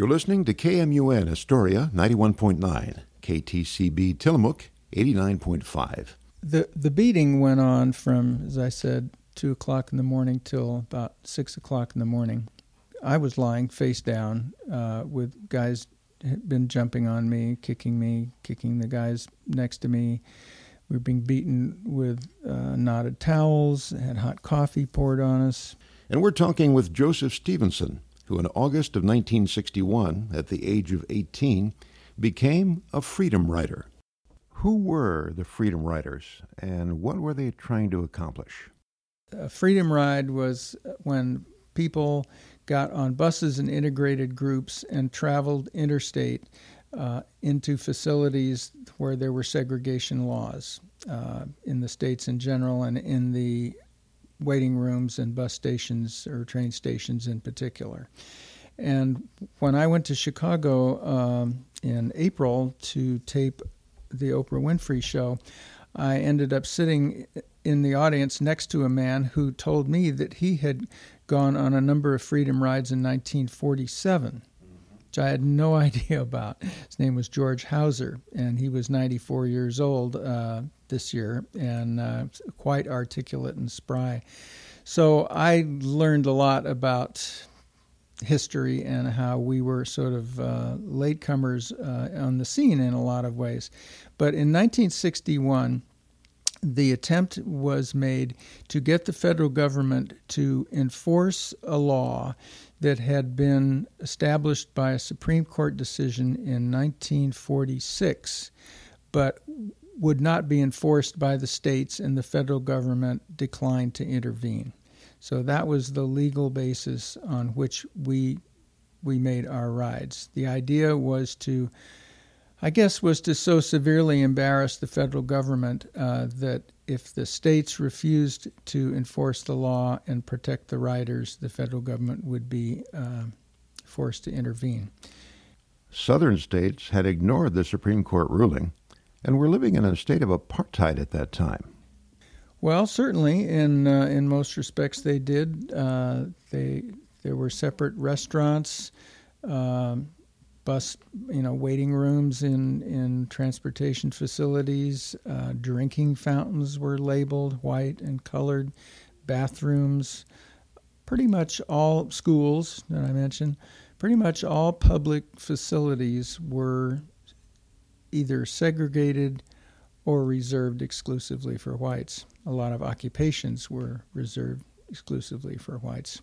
You're listening to KMUN Astoria 91.9, KTCB Tillamook 89.5. The, the beating went on from, as I said, 2 o'clock in the morning till about 6 o'clock in the morning. I was lying face down uh, with guys had been jumping on me, kicking me, kicking the guys next to me. We were being beaten with uh, knotted towels, had hot coffee poured on us. And we're talking with Joseph Stevenson, who in August of 1961, at the age of 18, became a freedom rider. Who were the freedom riders and what were they trying to accomplish? A freedom ride was when people got on buses and integrated groups and traveled interstate uh, into facilities where there were segregation laws uh, in the states in general and in the waiting rooms and bus stations or train stations in particular. And when I went to Chicago um, in April to tape the Oprah Winfrey show, I ended up sitting in the audience next to a man who told me that he had gone on a number of freedom rides in 1947, which I had no idea about. His name was George Houser, and he was 94 years old uh, this year and uh, quite articulate and spry. So I learned a lot about history and how we were sort of uh, latecomers uh, on the scene in a lot of ways. But in 1961, the attempt was made to get the federal government to enforce a law that had been established by a Supreme Court decision in 1946, but would not be enforced by the states, and the federal government declined to intervene. So that was the legal basis on which we we made our rides. The idea was to, I guess, was to so severely embarrass the federal government uh, that if the states refused to enforce the law and protect the riders, the federal government would be uh, forced to intervene. Southern states had ignored the Supreme Court ruling and were living in a state of apartheid at that time. Well, certainly, in uh, in most respects, they did. Uh, they there were separate restaurants, um, bus, you know, waiting rooms in in transportation facilities. Uh, drinking fountains were labeled white and colored. Bathrooms, pretty much all schools that I mentioned, pretty much all public facilities were either segregated or reserved exclusively for whites. A lot of occupations were reserved exclusively for whites.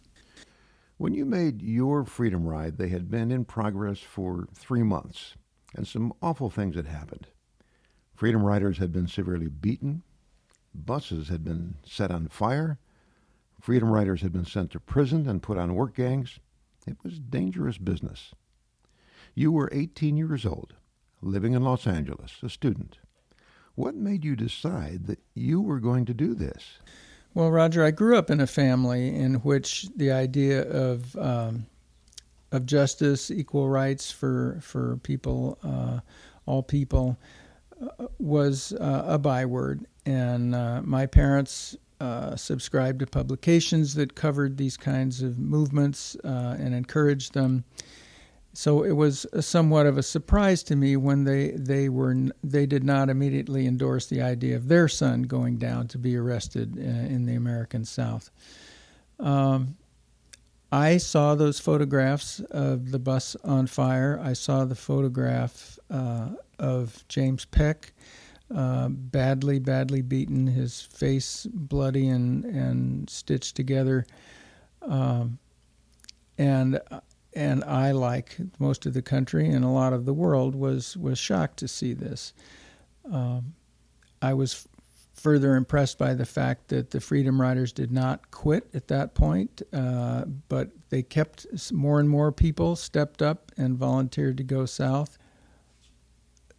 When you made your freedom ride, they had been in progress for three months, and some awful things had happened. Freedom riders had been severely beaten, buses had been set on fire, freedom riders had been sent to prison and put on work gangs. It was dangerous business. You were 18 years old, living in Los Angeles, a student. What made you decide that you were going to do this? Well, Roger, I grew up in a family in which the idea of um, of justice, equal rights for for people, uh, all people, uh, was uh, a byword, and uh, my parents uh, subscribed to publications that covered these kinds of movements uh, and encouraged them. So it was somewhat of a surprise to me when they they were they did not immediately endorse the idea of their son going down to be arrested uh, in the American South. Um, I saw those photographs of the bus on fire. I saw the photograph uh, of James Peck, uh, badly, badly beaten, his face bloody and and stitched together. Um, and and I, like most of the country and a lot of the world, was was shocked to see this. Um, I was further impressed by the fact that the Freedom Riders did not quit at that point, uh, but they kept more and more people stepped up and volunteered to go south.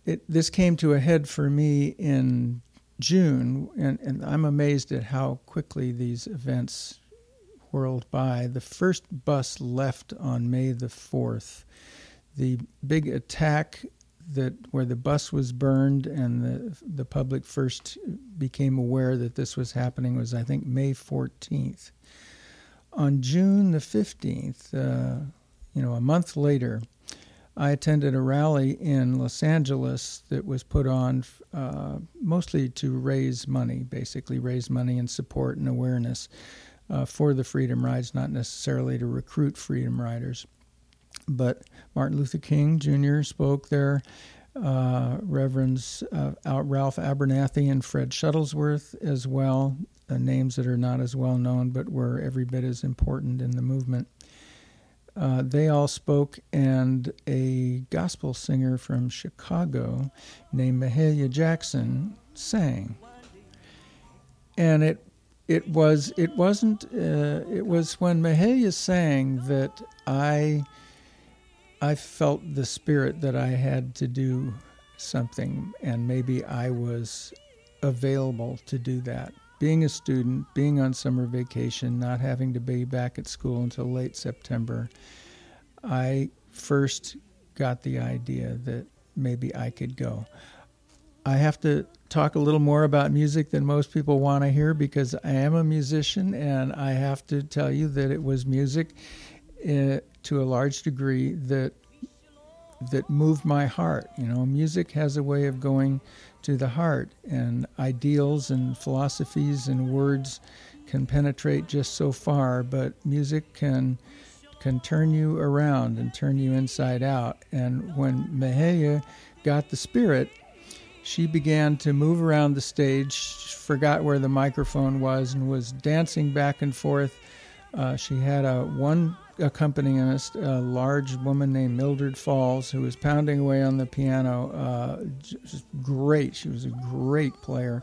It, this came to a head for me in June, and, and I'm amazed at how quickly these events whirled by. The first bus left on May the 4th. The big attack that where the bus was burned and the the public first became aware that this was happening was I think May 14th. On June the 15th, uh, you know, a month later, I attended a rally in Los Angeles that was put on uh, mostly to raise money, basically raise money and support and awareness uh, for the Freedom Rides, not necessarily to recruit Freedom Riders. But Martin Luther King Jr. spoke there. Uh, Reverends uh, Ralph Abernathy and Fred Shuttlesworth as well, uh, names that are not as well known but were every bit as important in the movement. Uh, they all spoke, and a gospel singer from Chicago named Mahalia Jackson sang. And it it was it wasn't uh, it was when Mahalia sang that I I felt the spirit that I had to do something, and maybe I was available to do that being a student, being on summer vacation, not having to be back at school until late September, I first got the idea that maybe I could go. I have to talk a little more about music than most people want to hear because I am a musician, and I have to tell you that it was music uh, to a large degree that that moved my heart. You know, music has a way of going to the heart, and ideals and philosophies and words can penetrate just so far, but music can can turn you around and turn you inside out. And when Mahalia got the spirit, she began to move around the stage, forgot where the microphone was, and was dancing back and forth. Uh, she had a one accompanist, a large woman named Mildred Falls, who was pounding away on the piano. Uh, just great. She was a great player.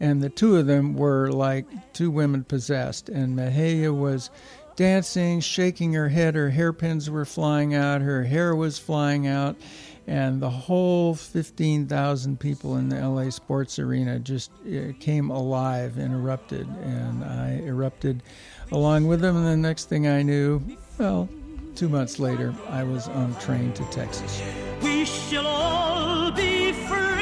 And the two of them were like two women possessed. And Mahalia was dancing, shaking her head. Her hairpins were flying out, her hair was flying out. And the whole 15,000 people in the LA sports arena just uh, came alive and erupted. And I erupted along with them. And the next thing I knew, well, two months later, I was on train to Texas. We shall all be free,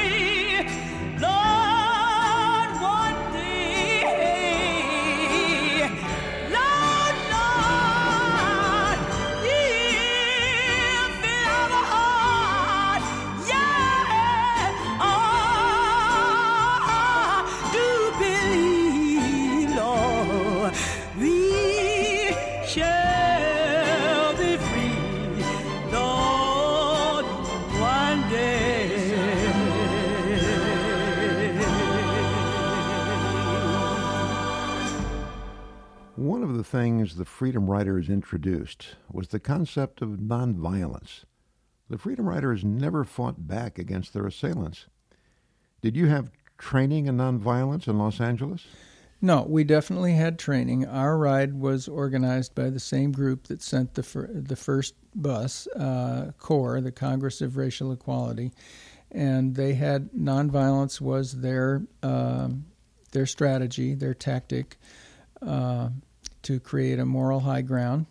things the Freedom Riders introduced was the concept of nonviolence. The Freedom Riders never fought back against their assailants. Did you have training in nonviolence in Los Angeles? No, we definitely had training. Our ride was organized by the same group that sent the fir- the first bus, uh, CORE, the Congress of Racial Equality, and they had nonviolence was their uh, their strategy, their tactic uh, to create a moral high ground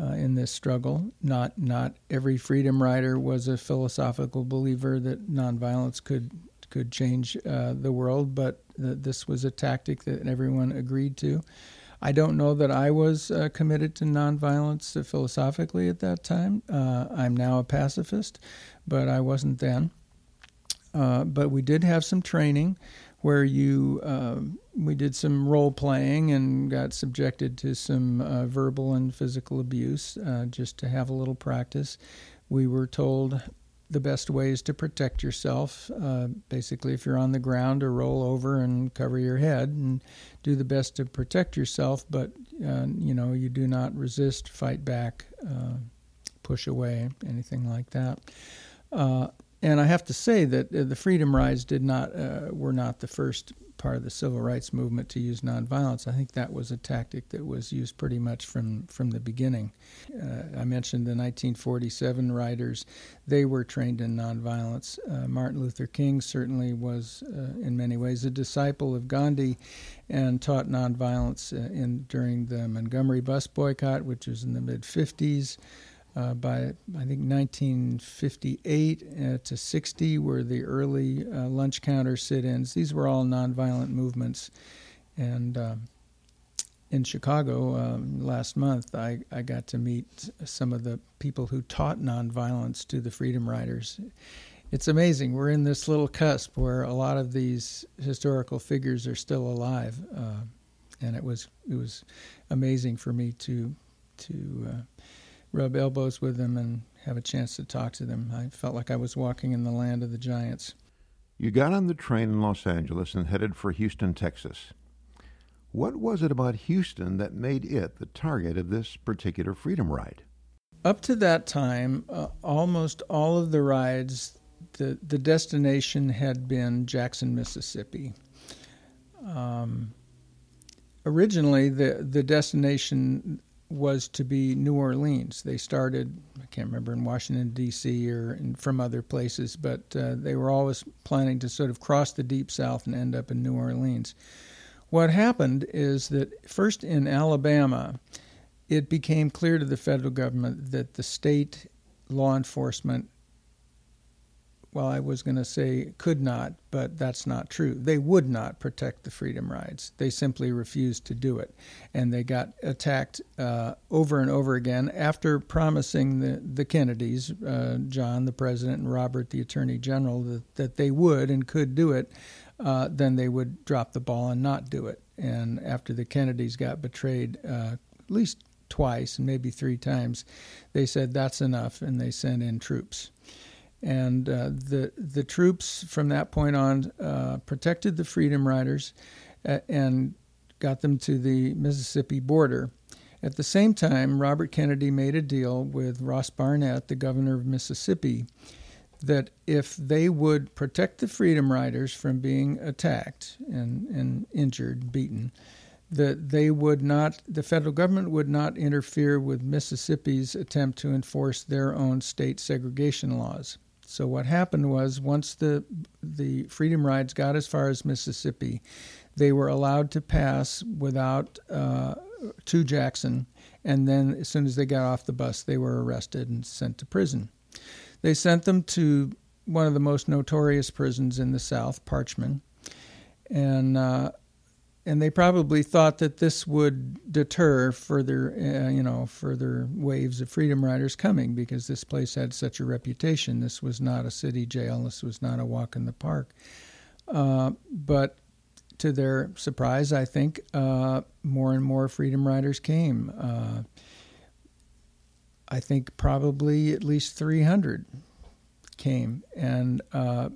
uh, in this struggle. Not not every freedom rider was a philosophical believer that nonviolence could could change uh, the world, but this was a tactic that everyone agreed to. I don't know that I was uh, committed to nonviolence philosophically at that time. Uh, I'm now a pacifist, but I wasn't then. Uh, but we did have some training where you um, we did some role playing and got subjected to some uh, verbal and physical abuse uh, just to have a little practice. We were told the best ways to protect yourself. Uh, basically, if you're on the ground, to roll over and cover your head and do the best to protect yourself. But uh, you know, you do not resist, fight back, uh, push away, anything like that. And I have to say that uh, the Freedom Rides did not uh, were not the first part of the civil rights movement to use nonviolence. I think that was a tactic that was used pretty much from, from the beginning. Uh, I mentioned the 1947 riders, they were trained in nonviolence. Uh, Martin Luther King certainly was, uh, in many ways, a disciple of Gandhi and taught nonviolence uh, in, during the Montgomery bus boycott, which was in the mid 50s. Uh, by I think 1958 uh, to 60 were the early uh, lunch counter sit-ins. These were all nonviolent movements, and um, in Chicago um, last month, I, I got to meet some of the people who taught nonviolence to the Freedom Riders. It's amazing. We're in this little cusp where a lot of these historical figures are still alive, uh, and it was it was amazing for me to to uh, rub elbows with them and have a chance to talk to them. I felt like I was walking in the land of the giants. You got on the train in Los Angeles and headed for Houston, Texas. What was it about Houston that made it the target of this particular freedom ride? Up to that time, uh, almost all of the rides, the, the destination had been Jackson, Mississippi. Um, originally, the, the destination was to be New Orleans. They started, I can't remember, in Washington, D.C. or in, from other places, but uh, they were always planning to sort of cross the Deep South and end up in New Orleans. What happened is that first in Alabama, it became clear to the federal government that the state law enforcement well, I was going to say could not, but that's not true. They would not protect the freedom rides. They simply refused to do it. And they got attacked uh, over and over again after promising the, the Kennedys, uh, John, the president, and Robert, the attorney general, that, that they would and could do it. Uh, then they would drop the ball and not do it. And after the Kennedys got betrayed, uh, at least twice and maybe three times, they said that's enough and they sent in troops and uh, the the troops from that point on uh, protected the Freedom Riders uh, and got them to the Mississippi border. At the same time, Robert Kennedy made a deal with Ross Barnett, the governor of Mississippi, that if they would protect the Freedom Riders from being attacked and, and injured, beaten, that they would not, the federal government would not interfere with Mississippi's attempt to enforce their own state segregation laws. So what happened was once the the freedom rides got as far as Mississippi, they were allowed to pass without uh, to Jackson, and then as soon as they got off the bus, they were arrested and sent to prison. They sent them to one of the most notorious prisons in the South, Parchman, and uh, and they probably thought that this would deter further, uh, you know, further waves of freedom riders coming because this place had such a reputation. This was not a city jail. This was not a walk in the park. Uh, but to their surprise, I think uh, more and more freedom riders came. Uh, I think probably at least 300 came, and uh,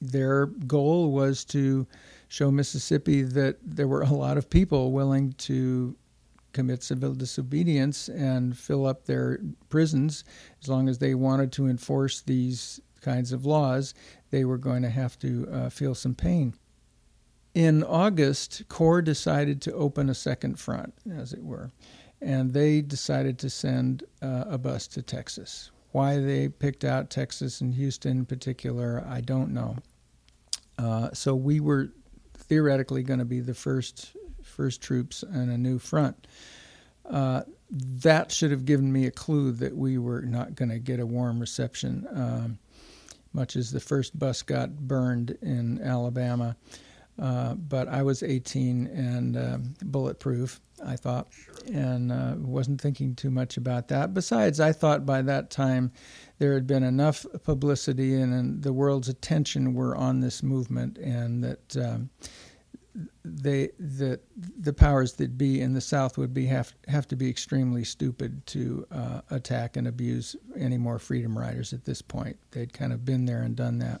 their goal was to show Mississippi that there were a lot of people willing to commit civil disobedience and fill up their prisons. As long as they wanted to enforce these kinds of laws they were going to have to uh, feel some pain. In august CORE decided to open a second front as it were and they decided to send uh, a bus to texas. Why they picked out texas and houston in particular i don't know. Uh, so we were theoretically going to be the first first troops on a new front. Uh, that should have given me a clue that we were not going to get a warm reception, um, much as the first bus got burned in Alabama. Uh, but I was 18 and uh, bulletproof, I thought, and uh, wasn't thinking too much about that. Besides, I thought by that time there had been enough publicity and, and the world's attention were on this movement, and that um, they that the powers that be in the South would be have have to be extremely stupid to uh, attack and abuse any more freedom riders at this point. They'd kind of been there and done that.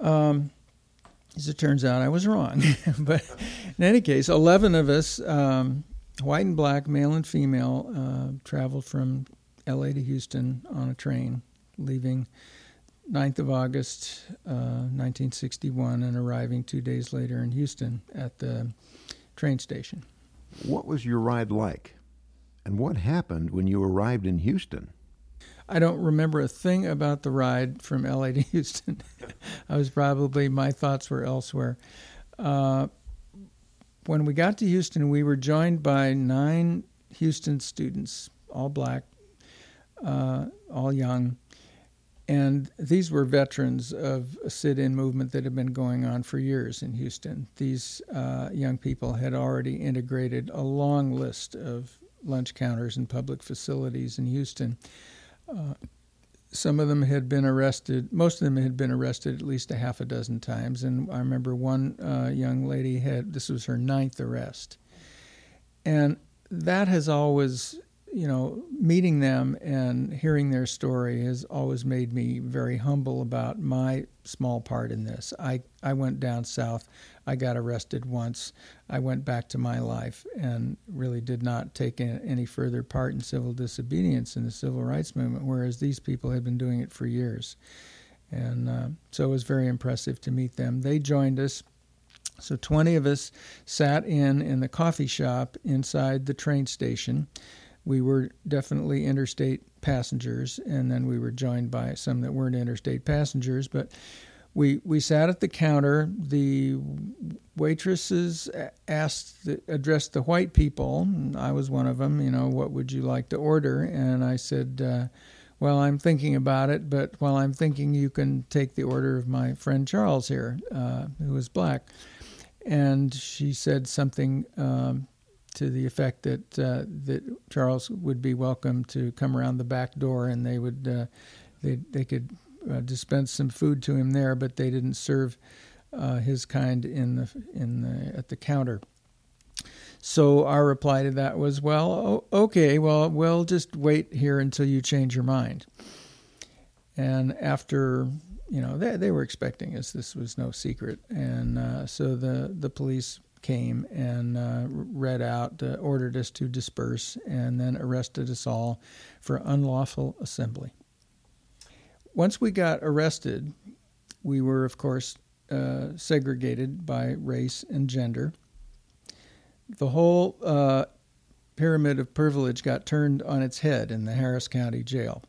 Um, as it turns out, I was wrong. but in any case, 11 of us, um, white and black, male and female, uh, traveled from LA to Houston on a train, leaving 9th of August, uh, 1961, and arriving two days later in Houston at the train station. What was your ride like? And what happened when you arrived in Houston? I don't remember a thing about the ride from LA to Houston. I was probably, my thoughts were elsewhere. Uh, when we got to Houston, we were joined by nine Houston students, all black, uh, all young. and these were veterans of a sit in movement that had been going on for years in Houston. These uh, young people had already integrated a long list of lunch counters and public facilities in Houston. Uh, some of them had been arrested, most of them had been arrested at least a half a dozen times. And I remember one uh, young lady had, this was her ninth arrest. And that has always you know, meeting them and hearing their story has always made me very humble about my small part in this. I, I went down south. I got arrested once. I went back to my life and really did not take any further part in civil disobedience in the civil rights movement, whereas these people had been doing it for years. And uh, so it was very impressive to meet them. They joined us. So 20 of us sat in in the coffee shop inside the train station we were definitely interstate passengers, and then we were joined by some that weren't interstate passengers. But we we sat at the counter. The waitresses asked, the, addressed the white people. I was one of them. You know, what would you like to order? And I said. Uh, well, I'm thinking about it, but while I'm thinking, you can take the order of my friend Charles here, uh, who is black. And she said something um, to the effect that uh, that Charles would be welcome to come around the back door, and they would uh, they they could uh, dispense some food to him there, but they didn't serve uh, his kind in the in the at the counter. So our reply to that was, well, okay, well, we'll just wait here until you change your mind. And after you know they they were expecting us, this was no secret, and uh, so the the police came and uh, read out, uh, ordered us to disperse, and then arrested us all for unlawful assembly. Once we got arrested, we were, of course, uh, segregated by race and gender. The whole uh, pyramid of privilege got turned on its head in the Harris County Jail.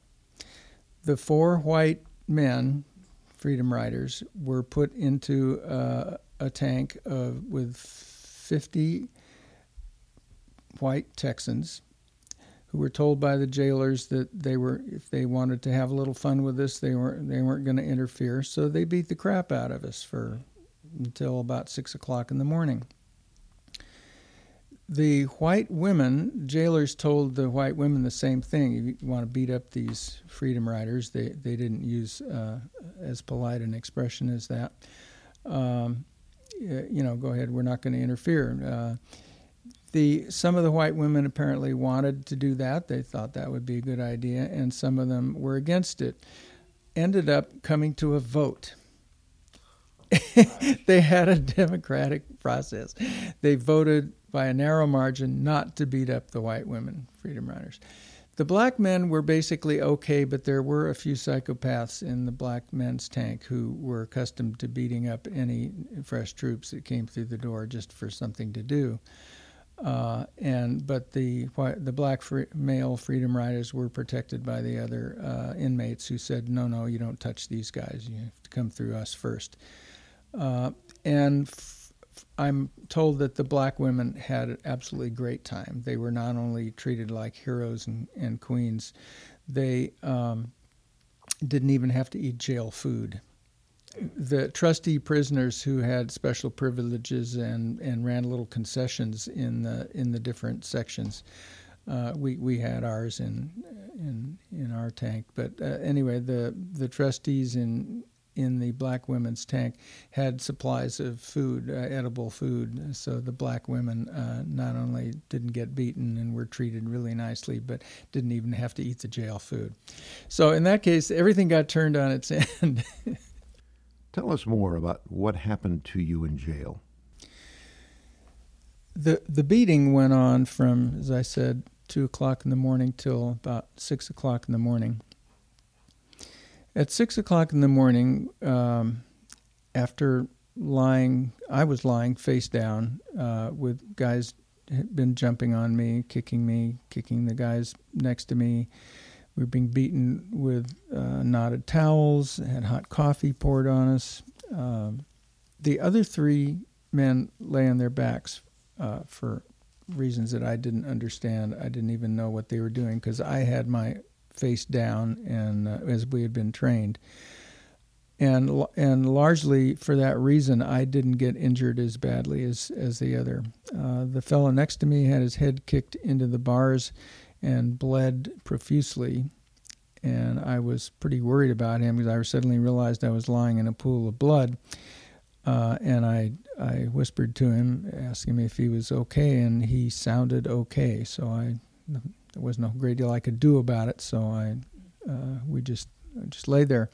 The four white men, Freedom Riders, were put into uh, a tank of, with 50 white Texans who were told by the jailers that they were if they wanted to have a little fun with us they weren't they weren't going to interfere. So they beat the crap out of us for until about six o'clock in the morning. The white women jailers told the white women the same thing. You want to beat up these freedom riders. They they didn't use uh, as polite an expression as that. Um, you know, go ahead, we're not going to interfere. Uh, the some of the white women apparently wanted to do that. They thought that would be a good idea, and some of them were against it. Ended up coming to a vote. they had a democratic process. They voted by a narrow margin not to beat up the white women, freedom riders. The black men were basically okay, but there were a few psychopaths in the black men's tank who were accustomed to beating up any fresh troops that came through the door just for something to do. Uh, and but the the black free, male freedom riders were protected by the other uh, inmates who said, "No, no, you don't touch these guys. You have to come through us first. Uh, and f- I'm told that the black women had an absolutely great time. They were not only treated like heroes and, and queens, they um, didn't even have to eat jail food. The trustee prisoners who had special privileges and, and ran little concessions in the in the different sections. Uh, we we had ours in in in our tank, but uh, anyway, the the trustees in in the black women's tank had supplies of food, uh, edible food. So the black women uh, not only didn't get beaten and were treated really nicely, but didn't even have to eat the jail food. So in that case, everything got turned on its end. Tell us more about what happened to you in jail. The the beating went on from, as I said, two o'clock in the morning till about six o'clock in the morning. At six o'clock in the morning, um, after lying, I was lying face down uh, with guys had been jumping on me, kicking me, kicking the guys next to me. We were being beaten with uh, knotted towels, had hot coffee poured on us. Um, the other three men lay on their backs uh, for reasons that I didn't understand. I didn't even know what they were doing because I had my face down, and uh, as we had been trained. And and largely for that reason, I didn't get injured as badly as as the other. Uh, the fellow next to me had his head kicked into the bars, and bled profusely. And I was pretty worried about him because I suddenly realized I was lying in a pool of blood. Uh, and I I whispered to him, asking if he was okay, and he sounded okay. So I there was no great deal I could do about it. So I uh, we just just lay there.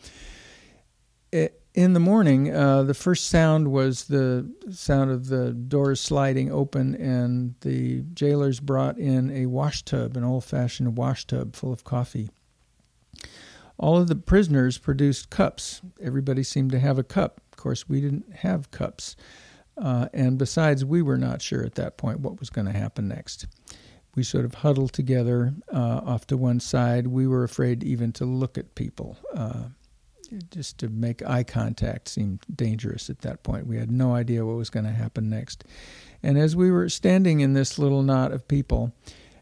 In the morning, uh, the first sound was the sound of the doors sliding open, and the jailers brought in a wash tub, an old fashioned wash tub full of coffee. All of the prisoners produced cups. Everybody seemed to have a cup. Of course, we didn't have cups. Uh, and besides, we were not sure at that point what was going to happen next. We sort of huddled together uh, off to one side. We were afraid even to look at people. Uh, just to make eye contact seemed dangerous at that point. We had no idea what was going to happen next. And as we were standing in this little knot of people,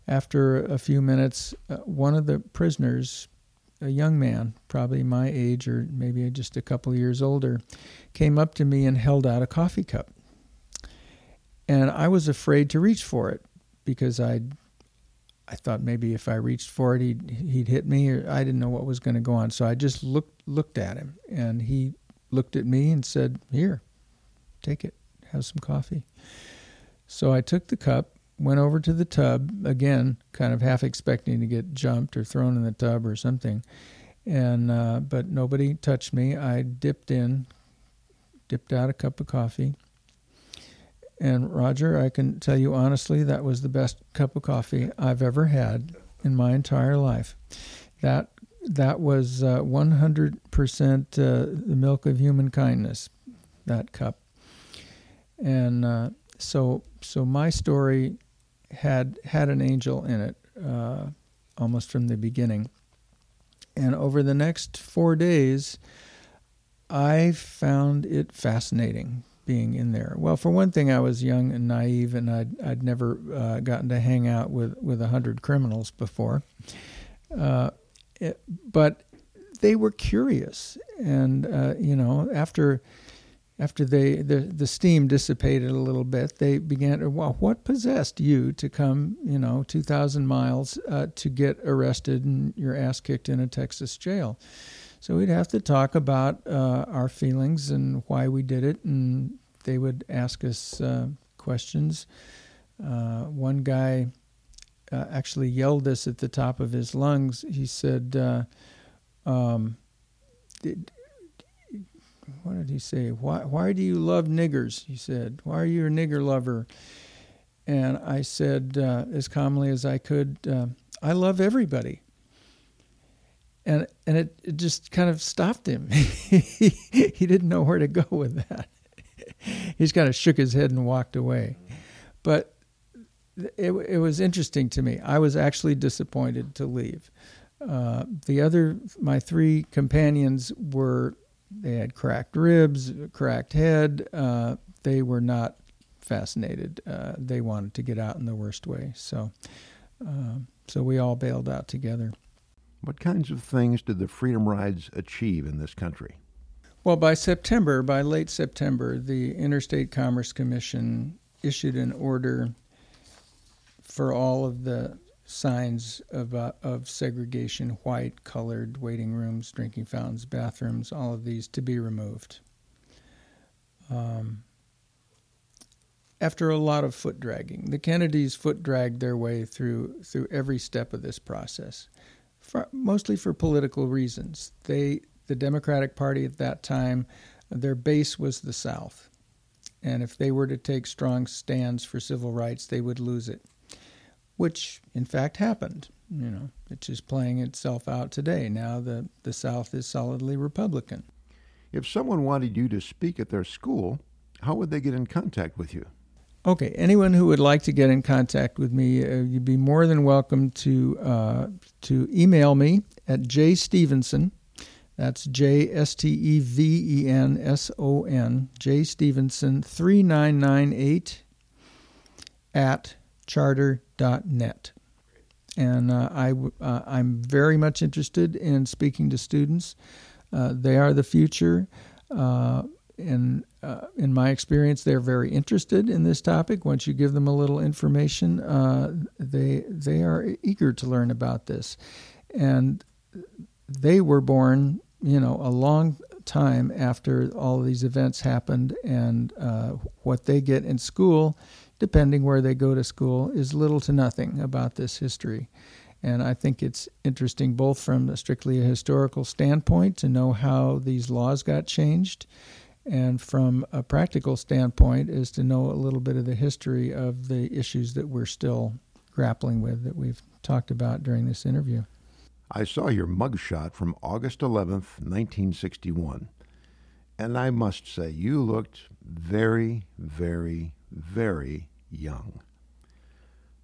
after a few minutes, uh, one of the prisoners, a young man, probably my age or maybe just a couple of years older, came up to me and held out a coffee cup. And I was afraid to reach for it because I'd I thought maybe if I reached for it, he'd he'd hit me, or I didn't know what was going to go on. So I just looked looked at him, and he looked at me and said, "Here, take it, have some coffee." So I took the cup, went over to the tub again, kind of half expecting to get jumped or thrown in the tub or something, and uh, but nobody touched me. I dipped in, dipped out a cup of coffee, and Roger, I can tell you honestly, that was the best cup of coffee I've ever had in my entire life. That that was uh, 100% uh, the milk of human kindness. That cup, and uh, so so my story had had an angel in it uh, almost from the beginning. And over the next four days, I found it fascinating being in there? Well, for one thing, I was young and naive, and I'd I'd never uh, gotten to hang out with with a hundred criminals before. Uh, it, but they were curious, and uh, you know, after after they the the steam dissipated a little bit, they began well, what possessed you to come, you know, two thousand miles uh, to get arrested and your ass kicked in a Texas jail? So we'd have to talk about uh, our feelings and why we did it, and they would ask us uh, questions. Uh, one guy uh, actually yelled this at the top of his lungs. He said, uh, um, did, what did he say? Why, why do you love niggers? He said, Why are you a nigger lover? And I said, uh, as calmly as I could, I love everybody and and it, it just kind of stopped him. he, he didn't know where to go with that. he just kind of shook his head and walked away. But it it was interesting to me. I was actually disappointed to leave. Uh, the other, my three companions were they had cracked ribs, cracked head. Uh, they were not fascinated. Uh, they wanted to get out in the worst way. So, uh, so we all bailed out together. What kinds of things did the Freedom Rides achieve in this country? Well, by September, by late September, the Interstate Commerce Commission issued an order for all of the signs of, uh, of segregation white, colored, waiting rooms, drinking fountains, bathrooms, all of these to be removed. Um, after a lot of foot dragging, the Kennedys foot dragged their way through through every step of this process for, mostly for political reasons. They, the Democratic Party at that time, their base was the South, and if they were to take strong stands for civil rights, they would lose it, which in fact happened. You know, it's just playing itself out today. Now the, the South is solidly Republican. If someone wanted you to speak at their school, how would they get in contact with you? Okay, anyone who would like to get in contact with me, uh, you'd be more than welcome to uh, to email me at jstevenson. That's J S T E V E N S O N, J Stevenson 3998 at charter.net. And uh, I, uh, I'm very much interested in speaking to students. Uh, they are the future. Uh, and uh, in my experience, they're very interested in this topic. Once you give them a little information, uh, they they are eager to learn about this, and they were born, you know, a long time after all these events happened, and uh, what they get in school, depending where they go to school, is little to nothing about this history. And I think it's interesting both from a strictly a historical standpoint to know how these laws got changed and from a practical standpoint is to know a little bit of the history of the issues that we're still grappling with that we've talked about during this interview. I saw your mugshot from August 11th, 1961, and I must say you looked very, very, very young.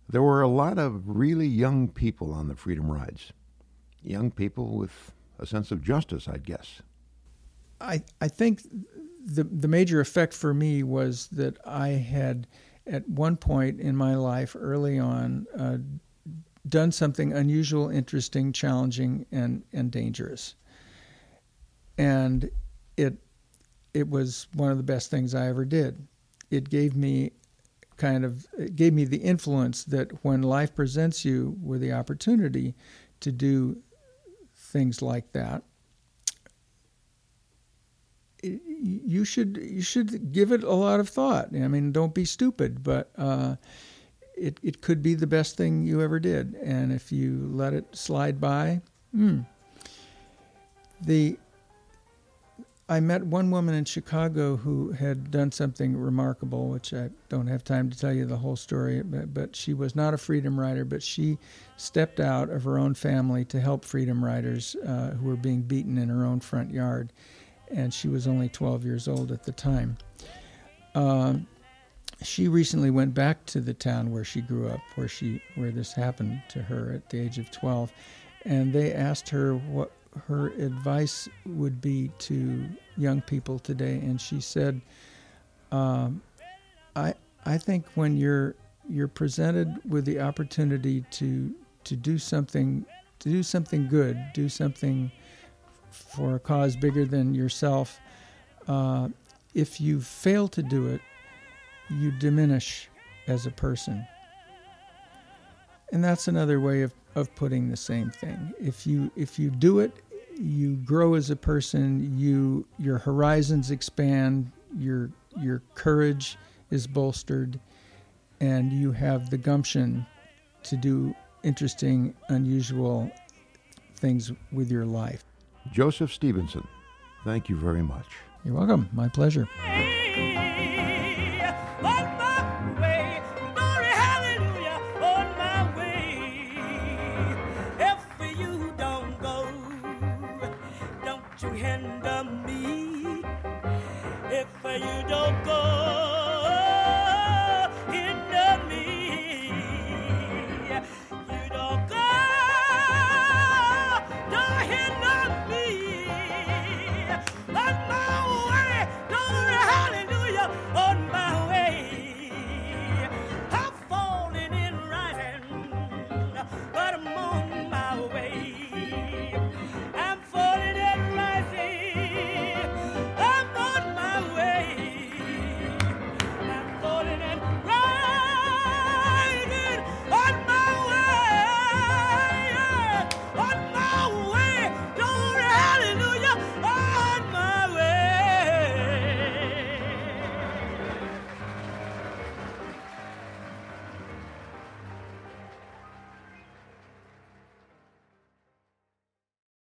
There were a lot of really young people on the Freedom Rides. Young people with a sense of justice, I'd guess. I, I think the the major effect for me was that I had at one point in my life early on uh, done something unusual, interesting, challenging, and and dangerous, and it it was one of the best things I ever did. It gave me kind of it gave me the influence that when life presents you with the opportunity to do things like that you should you should give it a lot of thought. I mean, don't be stupid, but uh, it it could be the best thing you ever did. And if you let it slide by, hmm. The I met one woman in Chicago who had done something remarkable, which I don't have time to tell you the whole story, but, but she was not a freedom rider, but she stepped out of her own family to help freedom riders uh, who were being beaten in her own front yard and she was only 12 years old at the time. Um, she recently went back to the town where she grew up, where she where this happened to her at the age of 12, and they asked her what her advice would be to young people today, and she said, um, "I I think when you're you're presented with the opportunity to to do something to do something good, do something for a cause bigger than yourself, uh, if you fail to do it, you diminish as a person. And that's another way of, of putting the same thing. If you if you do it, you grow as a person, you your horizons expand, your your courage is bolstered, and you have the gumption to do interesting, unusual things with your life. Joseph Stevenson, thank you very much. You're welcome. My pleasure. you don't go,